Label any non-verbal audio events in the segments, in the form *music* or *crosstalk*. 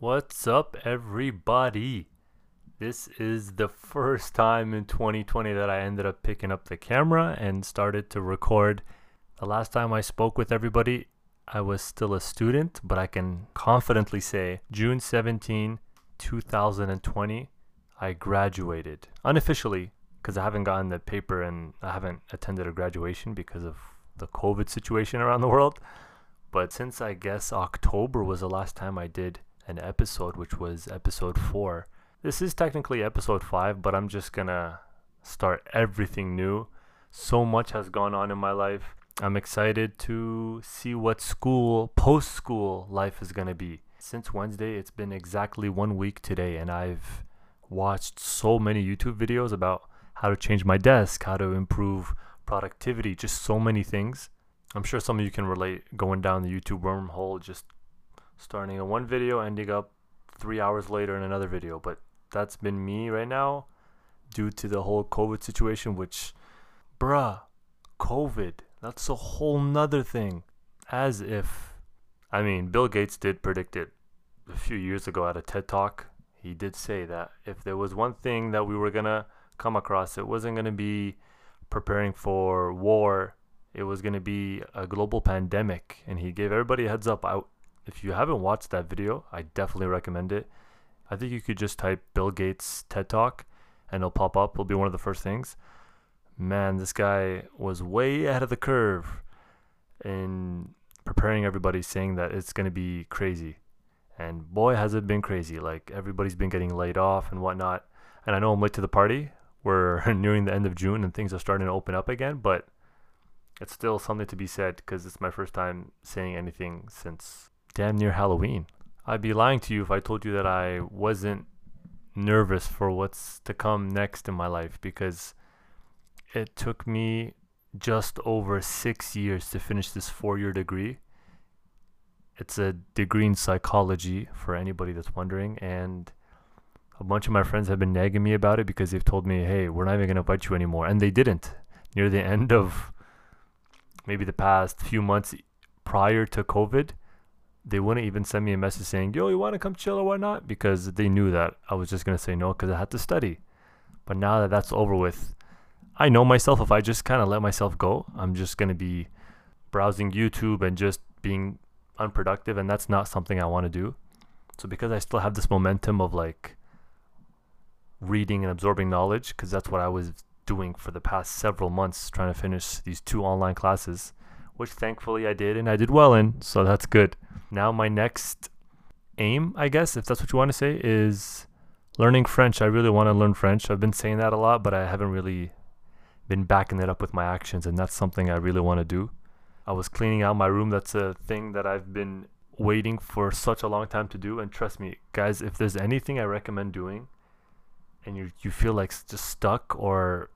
What's up, everybody? This is the first time in 2020 that I ended up picking up the camera and started to record. The last time I spoke with everybody, I was still a student, but I can confidently say June 17, 2020, I graduated unofficially because I haven't gotten the paper and I haven't attended a graduation because of the COVID situation around the world. But since I guess October was the last time I did an episode, which was episode four, this is technically episode five, but I'm just gonna start everything new. So much has gone on in my life. I'm excited to see what school, post school life is gonna be. Since Wednesday, it's been exactly one week today, and I've watched so many YouTube videos about how to change my desk, how to improve productivity, just so many things. I'm sure some of you can relate going down the YouTube wormhole, just starting in one video, ending up three hours later in another video. But that's been me right now due to the whole COVID situation, which, bruh, COVID, that's a whole nother thing. As if, I mean, Bill Gates did predict it a few years ago at a TED Talk. He did say that if there was one thing that we were gonna come across, it wasn't gonna be preparing for war. It was gonna be a global pandemic, and he gave everybody a heads up. I, if you haven't watched that video, I definitely recommend it. I think you could just type Bill Gates TED Talk, and it'll pop up. It'll be one of the first things. Man, this guy was way ahead of the curve in preparing everybody, saying that it's gonna be crazy. And boy, has it been crazy. Like everybody's been getting laid off and whatnot. And I know I'm late to the party. We're *laughs* nearing the end of June and things are starting to open up again, but it's still something to be said because it's my first time saying anything since damn near Halloween. I'd be lying to you if I told you that I wasn't nervous for what's to come next in my life because it took me just over six years to finish this four year degree. It's a degree in psychology for anybody that's wondering, and a bunch of my friends have been nagging me about it because they've told me, hey, we're not even going to invite you anymore. And they didn't. Near the end of maybe the past few months prior to COVID, they wouldn't even send me a message saying, yo, you want to come chill or whatnot? Because they knew that I was just going to say no because I had to study. But now that that's over with, I know myself. If I just kind of let myself go, I'm just going to be browsing YouTube and just being unproductive. And that's not something I want to do. So because I still have this momentum of like reading and absorbing knowledge, because that's what I was doing for the past several months, trying to finish these two online classes, which thankfully I did and I did well in. So that's good. Now, my next aim, I guess, if that's what you want to say, is learning French. I really want to learn French. I've been saying that a lot, but I haven't really been backing it up with my actions, and that's something I really want to do. I was cleaning out my room. That's a thing that I've been waiting for such a long time to do. And trust me, guys, if there's anything I recommend doing and you, you feel like just stuck or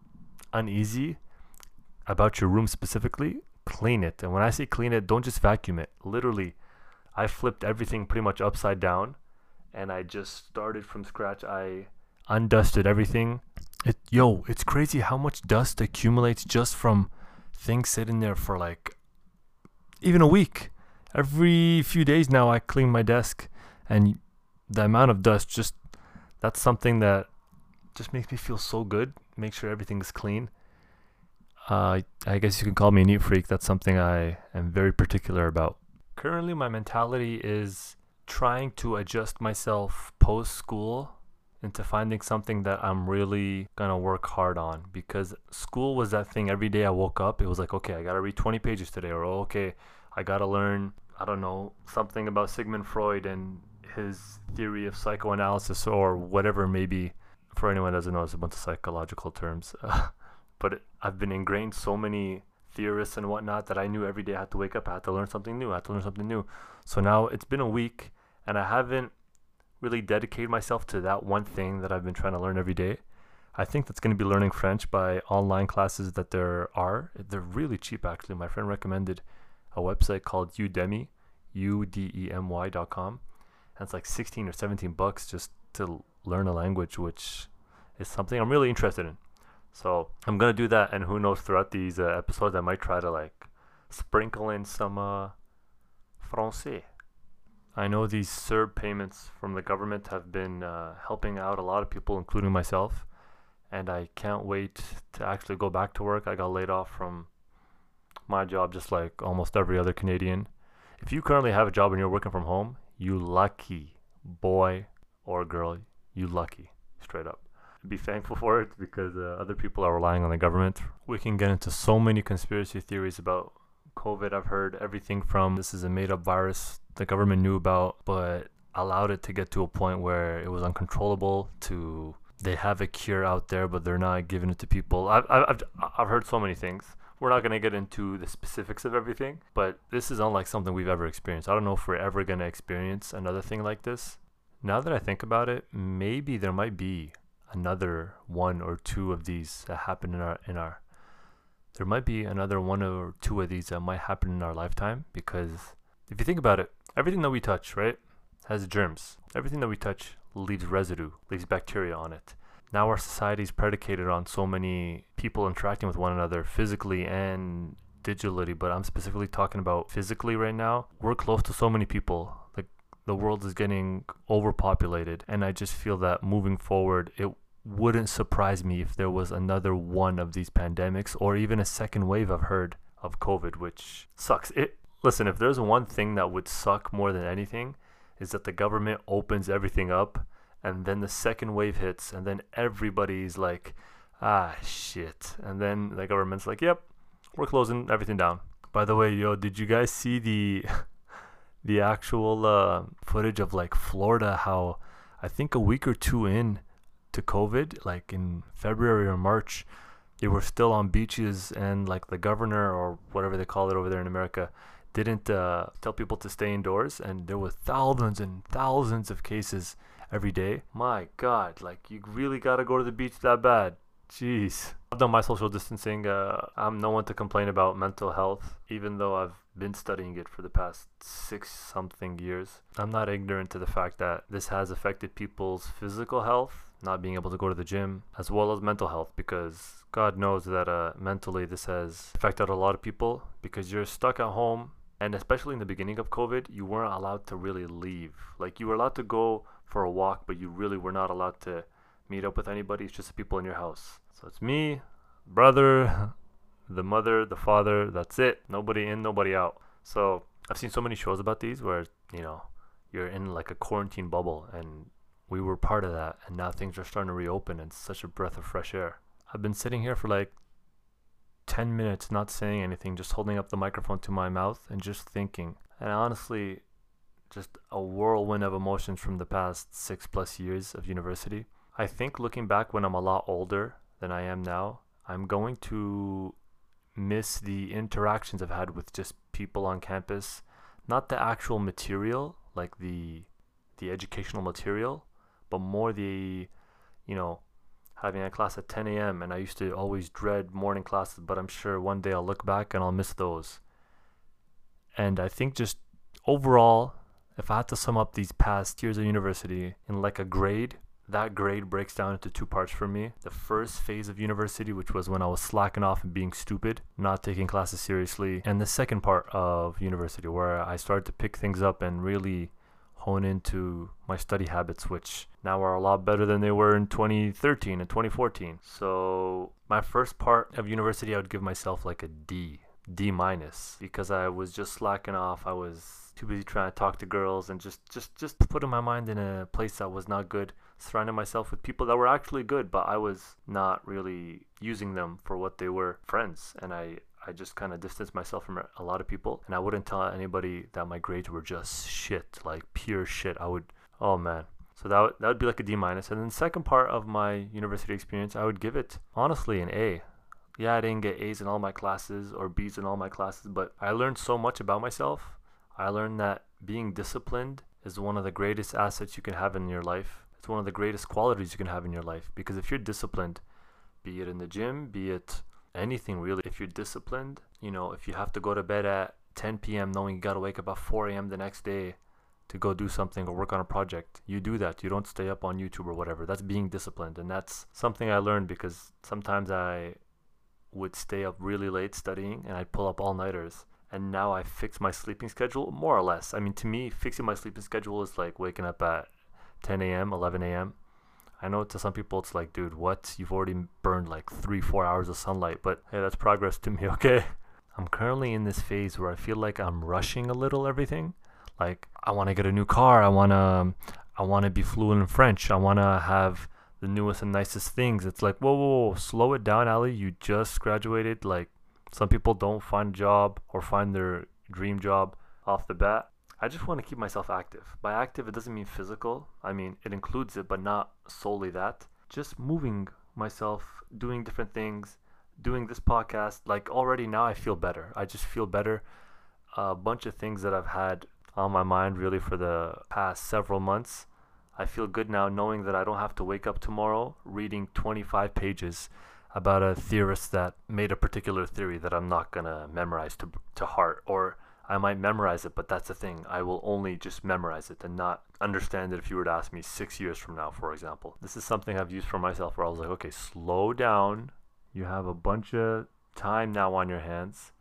uneasy about your room specifically, clean it. And when I say clean it, don't just vacuum it. Literally, I flipped everything pretty much upside down and I just started from scratch. I undusted everything. It yo, it's crazy how much dust accumulates just from things sitting there for like even a week. Every few days now I clean my desk and the amount of dust just that's something that just makes me feel so good. Make sure everything is clean. Uh, I guess you can call me a neat freak. That's something I am very particular about. Currently, my mentality is trying to adjust myself post school into finding something that I'm really gonna work hard on because school was that thing every day I woke up it was like okay I gotta read 20 pages today or okay I gotta learn I don't know something about Sigmund Freud and his theory of psychoanalysis or whatever maybe for anyone that doesn't know it's a bunch of psychological terms *laughs* but I've been ingrained so many theorists and whatnot that I knew every day I had to wake up, I had to learn something new, I had to learn something new. So now it's been a week and I haven't really dedicated myself to that one thing that I've been trying to learn every day. I think that's going to be learning French by online classes that there are. They're really cheap actually. My friend recommended a website called Udemy, U D E M Y dot com. And it's like 16 or 17 bucks just to learn a language, which is something I'm really interested in. So I'm gonna do that, and who knows? Throughout these uh, episodes, I might try to like sprinkle in some uh, français. I know these CERB payments from the government have been uh, helping out a lot of people, including myself. And I can't wait to actually go back to work. I got laid off from my job just like almost every other Canadian. If you currently have a job and you're working from home, you lucky boy or girl, you lucky, straight up. Be thankful for it because uh, other people are relying on the government. We can get into so many conspiracy theories about COVID. I've heard everything from this is a made up virus the government knew about, but allowed it to get to a point where it was uncontrollable to they have a cure out there, but they're not giving it to people. I've, I've, I've heard so many things. We're not going to get into the specifics of everything, but this is unlike something we've ever experienced. I don't know if we're ever going to experience another thing like this. Now that I think about it, maybe there might be another one or two of these that happen in our in our there might be another one or two of these that might happen in our lifetime because if you think about it, everything that we touch, right, has germs. Everything that we touch leaves residue, leaves bacteria on it. Now our society is predicated on so many people interacting with one another physically and digitally, but I'm specifically talking about physically right now. We're close to so many people. Like the world is getting overpopulated, and I just feel that moving forward, it wouldn't surprise me if there was another one of these pandemics or even a second wave I've heard of COVID, which sucks. It listen, if there's one thing that would suck more than anything, is that the government opens everything up and then the second wave hits and then everybody's like, ah shit. And then the government's like, Yep, we're closing everything down. By the way, yo, did you guys see the the actual uh, footage of like Florida how I think a week or two in to COVID, like in February or March, they were still on beaches and like the governor or whatever they call it over there in America didn't uh, tell people to stay indoors and there were thousands and thousands of cases every day. My god, like you really got to go to the beach that bad. Jeez. I've done my social distancing. Uh, I'm no one to complain about mental health, even though I've been studying it for the past six something years. I'm not ignorant to the fact that this has affected people's physical health, not being able to go to the gym, as well as mental health, because God knows that uh, mentally this has affected a lot of people because you're stuck at home. And especially in the beginning of COVID, you weren't allowed to really leave. Like you were allowed to go for a walk, but you really were not allowed to meet up with anybody. It's just the people in your house. So it's me, brother, *laughs* the mother, the father. That's it. Nobody in, nobody out. So I've seen so many shows about these where you know you're in like a quarantine bubble, and we were part of that. And now things are starting to reopen, it's such a breath of fresh air. I've been sitting here for like 10 minutes not saying anything, just holding up the microphone to my mouth and just thinking. And honestly, just a whirlwind of emotions from the past six plus years of university. I think looking back when I'm a lot older than I am now, I'm going to miss the interactions I've had with just people on campus, not the actual material, like the the educational material, but more the you know having a class at 10 a.m. and I used to always dread morning classes, but I'm sure one day I'll look back and I'll miss those. And I think just overall, if I had to sum up these past years of university in like a grade, that grade breaks down into two parts for me. The first phase of university, which was when I was slacking off and being stupid, not taking classes seriously, and the second part of university, where I started to pick things up and really hone into my study habits, which now are a lot better than they were in 2013 and 2014. So, my first part of university, I would give myself like a D, D minus, because I was just slacking off. I was too busy trying to talk to girls and just just just putting my mind in a place that was not good surrounding myself with people that were actually good but i was not really using them for what they were friends and i I just kind of distanced myself from a lot of people, and I wouldn't tell anybody that my grades were just shit, like pure shit. I would, oh man. So that would, that would be like a D minus. And then the second part of my university experience, I would give it honestly an A. Yeah, I didn't get A's in all my classes or B's in all my classes, but I learned so much about myself. I learned that being disciplined is one of the greatest assets you can have in your life. It's one of the greatest qualities you can have in your life because if you're disciplined, be it in the gym, be it anything really. If you're disciplined, you know, if you have to go to bed at 10 p.m. knowing you got to wake up at 4 a.m. the next day to go do something or work on a project, you do that. You don't stay up on YouTube or whatever. That's being disciplined. And that's something I learned because sometimes I would stay up really late studying and I'd pull up all nighters. and now I fix my sleeping schedule more or less. I mean, to me, fixing my sleeping schedule is like waking up at 10 a.m., 11 a.m. I know to some people it's like, dude, what? You've already burned like three, four hours of sunlight, but hey, that's progress to me, *laughs* okay? I'm currently in this phase where I feel like I'm rushing a little everything. Like I want to get a new car. I want to, I want to be fluent in French. I want to have the newest and nicest things. It's like, whoa, whoa, whoa, slow it down, Ali. You just graduated. Like some people don't find a job or find their dream job off the bat. I just want to keep myself active. By active, it doesn't mean physical. I mean, it includes it, but not solely that. Just moving myself, doing different things, doing this podcast. Like already now, I feel better. I just feel better. A bunch of things that I've had on my mind really for the past several months. I feel good now knowing that I don't have to wake up tomorrow reading 25 pages about a theorist that made a particular theory that I'm not going to memorize to to heart or I might memorize it, but that's the thing. I will only just memorize it and not understand it if you were to ask me six years from now, for example. This is something I've used for myself where I was like, okay, slow down. You have a bunch of time now on your hands.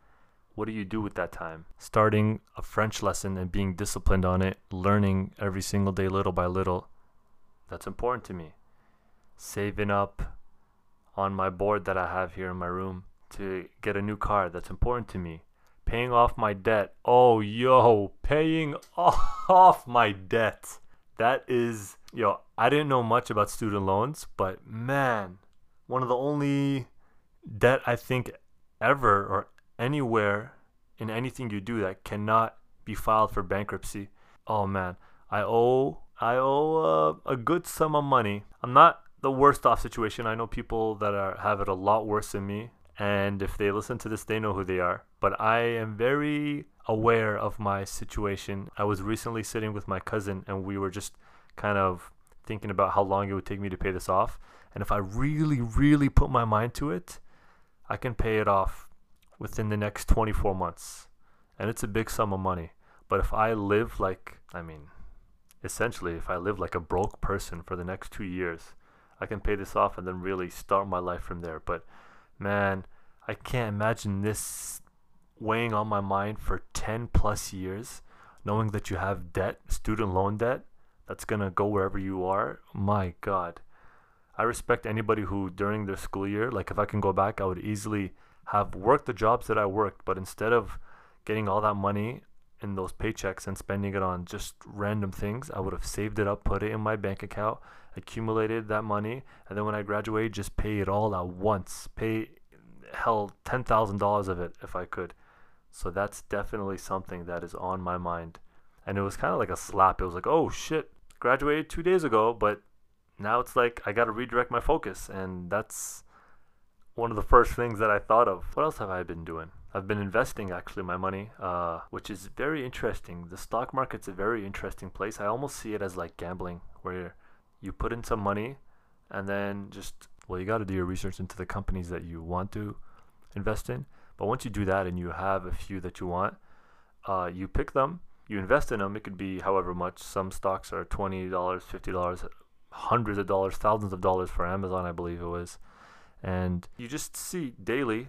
What do you do with that time? Starting a French lesson and being disciplined on it, learning every single day, little by little, that's important to me. Saving up on my board that I have here in my room to get a new car, that's important to me paying off my debt. Oh, yo, paying *laughs* off my debt. That is, yo, I didn't know much about student loans, but man, one of the only debt I think ever or anywhere in anything you do that cannot be filed for bankruptcy. Oh man, I owe I owe uh, a good sum of money. I'm not the worst off situation. I know people that are have it a lot worse than me and if they listen to this, they know who they are. But I am very aware of my situation. I was recently sitting with my cousin, and we were just kind of thinking about how long it would take me to pay this off. And if I really, really put my mind to it, I can pay it off within the next 24 months. And it's a big sum of money. But if I live like, I mean, essentially, if I live like a broke person for the next two years, I can pay this off and then really start my life from there. But man, I can't imagine this weighing on my mind for 10 plus years, knowing that you have debt, student loan debt, that's going to go wherever you are. My God. I respect anybody who, during their school year, like if I can go back, I would easily have worked the jobs that I worked, but instead of getting all that money in those paychecks and spending it on just random things, I would have saved it up, put it in my bank account, accumulated that money, and then when I graduate, just pay it all at once. Pay hell ten thousand dollars of it if I could. So that's definitely something that is on my mind. And it was kind of like a slap. It was like, oh shit, graduated two days ago, but now it's like I got to redirect my focus, and that's one of the first things that I thought of. What else have I been doing? I've been investing actually my money, uh, which is very interesting. The stock market's a very interesting place. I almost see it as like gambling, where you put in some money and then just well you got to do your research into the companies that you want to invest in but once you do that and you have a few that you want uh, you pick them you invest in them it could be however much some stocks are $20 $50 hundreds of dollars thousands of dollars for amazon i believe it was and you just see daily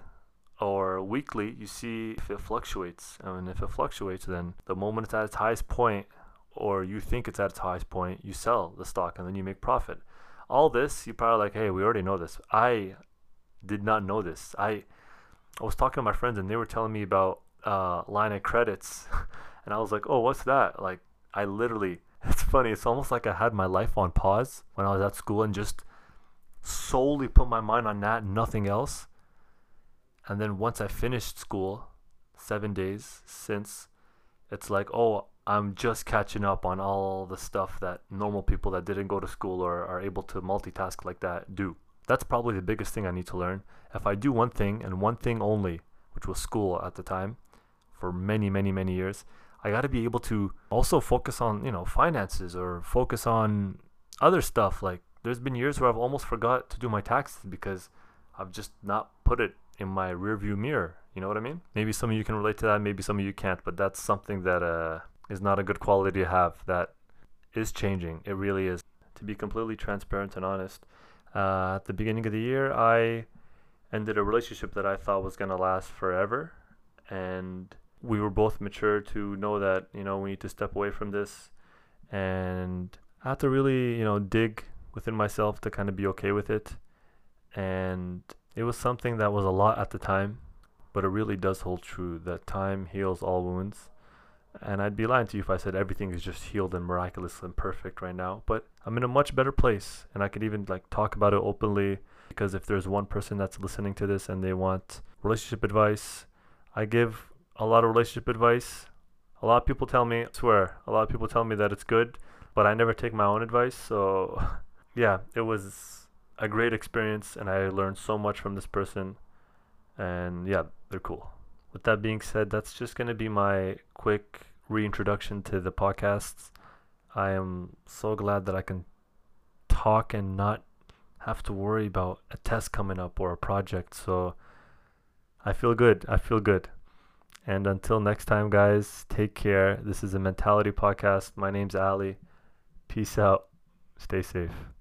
or weekly you see if it fluctuates I and if it fluctuates then the moment it's at its highest point or you think it's at its highest point, you sell the stock and then you make profit. All this, you probably like, hey, we already know this. I did not know this. I I was talking to my friends and they were telling me about uh, line of credits, *laughs* and I was like, oh, what's that? Like, I literally, *laughs* it's funny. It's almost like I had my life on pause when I was at school and just solely put my mind on that, and nothing else. And then once I finished school, seven days since, it's like, oh, I'm just catching up on all the stuff that normal people that didn't go to school or are able to multitask like that do. That's probably the biggest thing I need to learn. If I do one thing and one thing only, which was school at the time for many, many, many years, I got to be able to also focus on, you know, finances or focus on other stuff. Like there's been years where I've almost forgot to do my taxes because I've just not put it in my rearview mirror. You know what I mean? Maybe some of you can relate to that, maybe some of you can't, but that's something that uh is not a good quality to have that is changing. It really is. To be completely transparent and honest, uh, at the beginning of the year, I ended a relationship that I thought was going to last forever. And we were both mature to know that you know we need to step away from this and i had to really you know dig within myself to kind of be okay with it and it was something that was a lot at the time but it really does hold true that time heals all wounds and i'd be lying to you if i said everything is just healed and miraculous and perfect right now but i'm in a much better place and i could even like talk about it openly because if there's one person that's listening to this and they want relationship advice i give a lot of relationship advice. A lot of people tell me, I swear, a lot of people tell me that it's good, but I never take my own advice. So, *laughs* yeah, it was a great experience, and I learned so much from this person. And yeah, they're cool. With that being said, that's just going to be my quick reintroduction to the podcasts. I am so glad that I can talk and not have to worry about a test coming up or a project. So I feel good. I feel good. And until next time, guys, take care. This is a Mentality Podcast. My name's Ali. Peace out. Stay safe.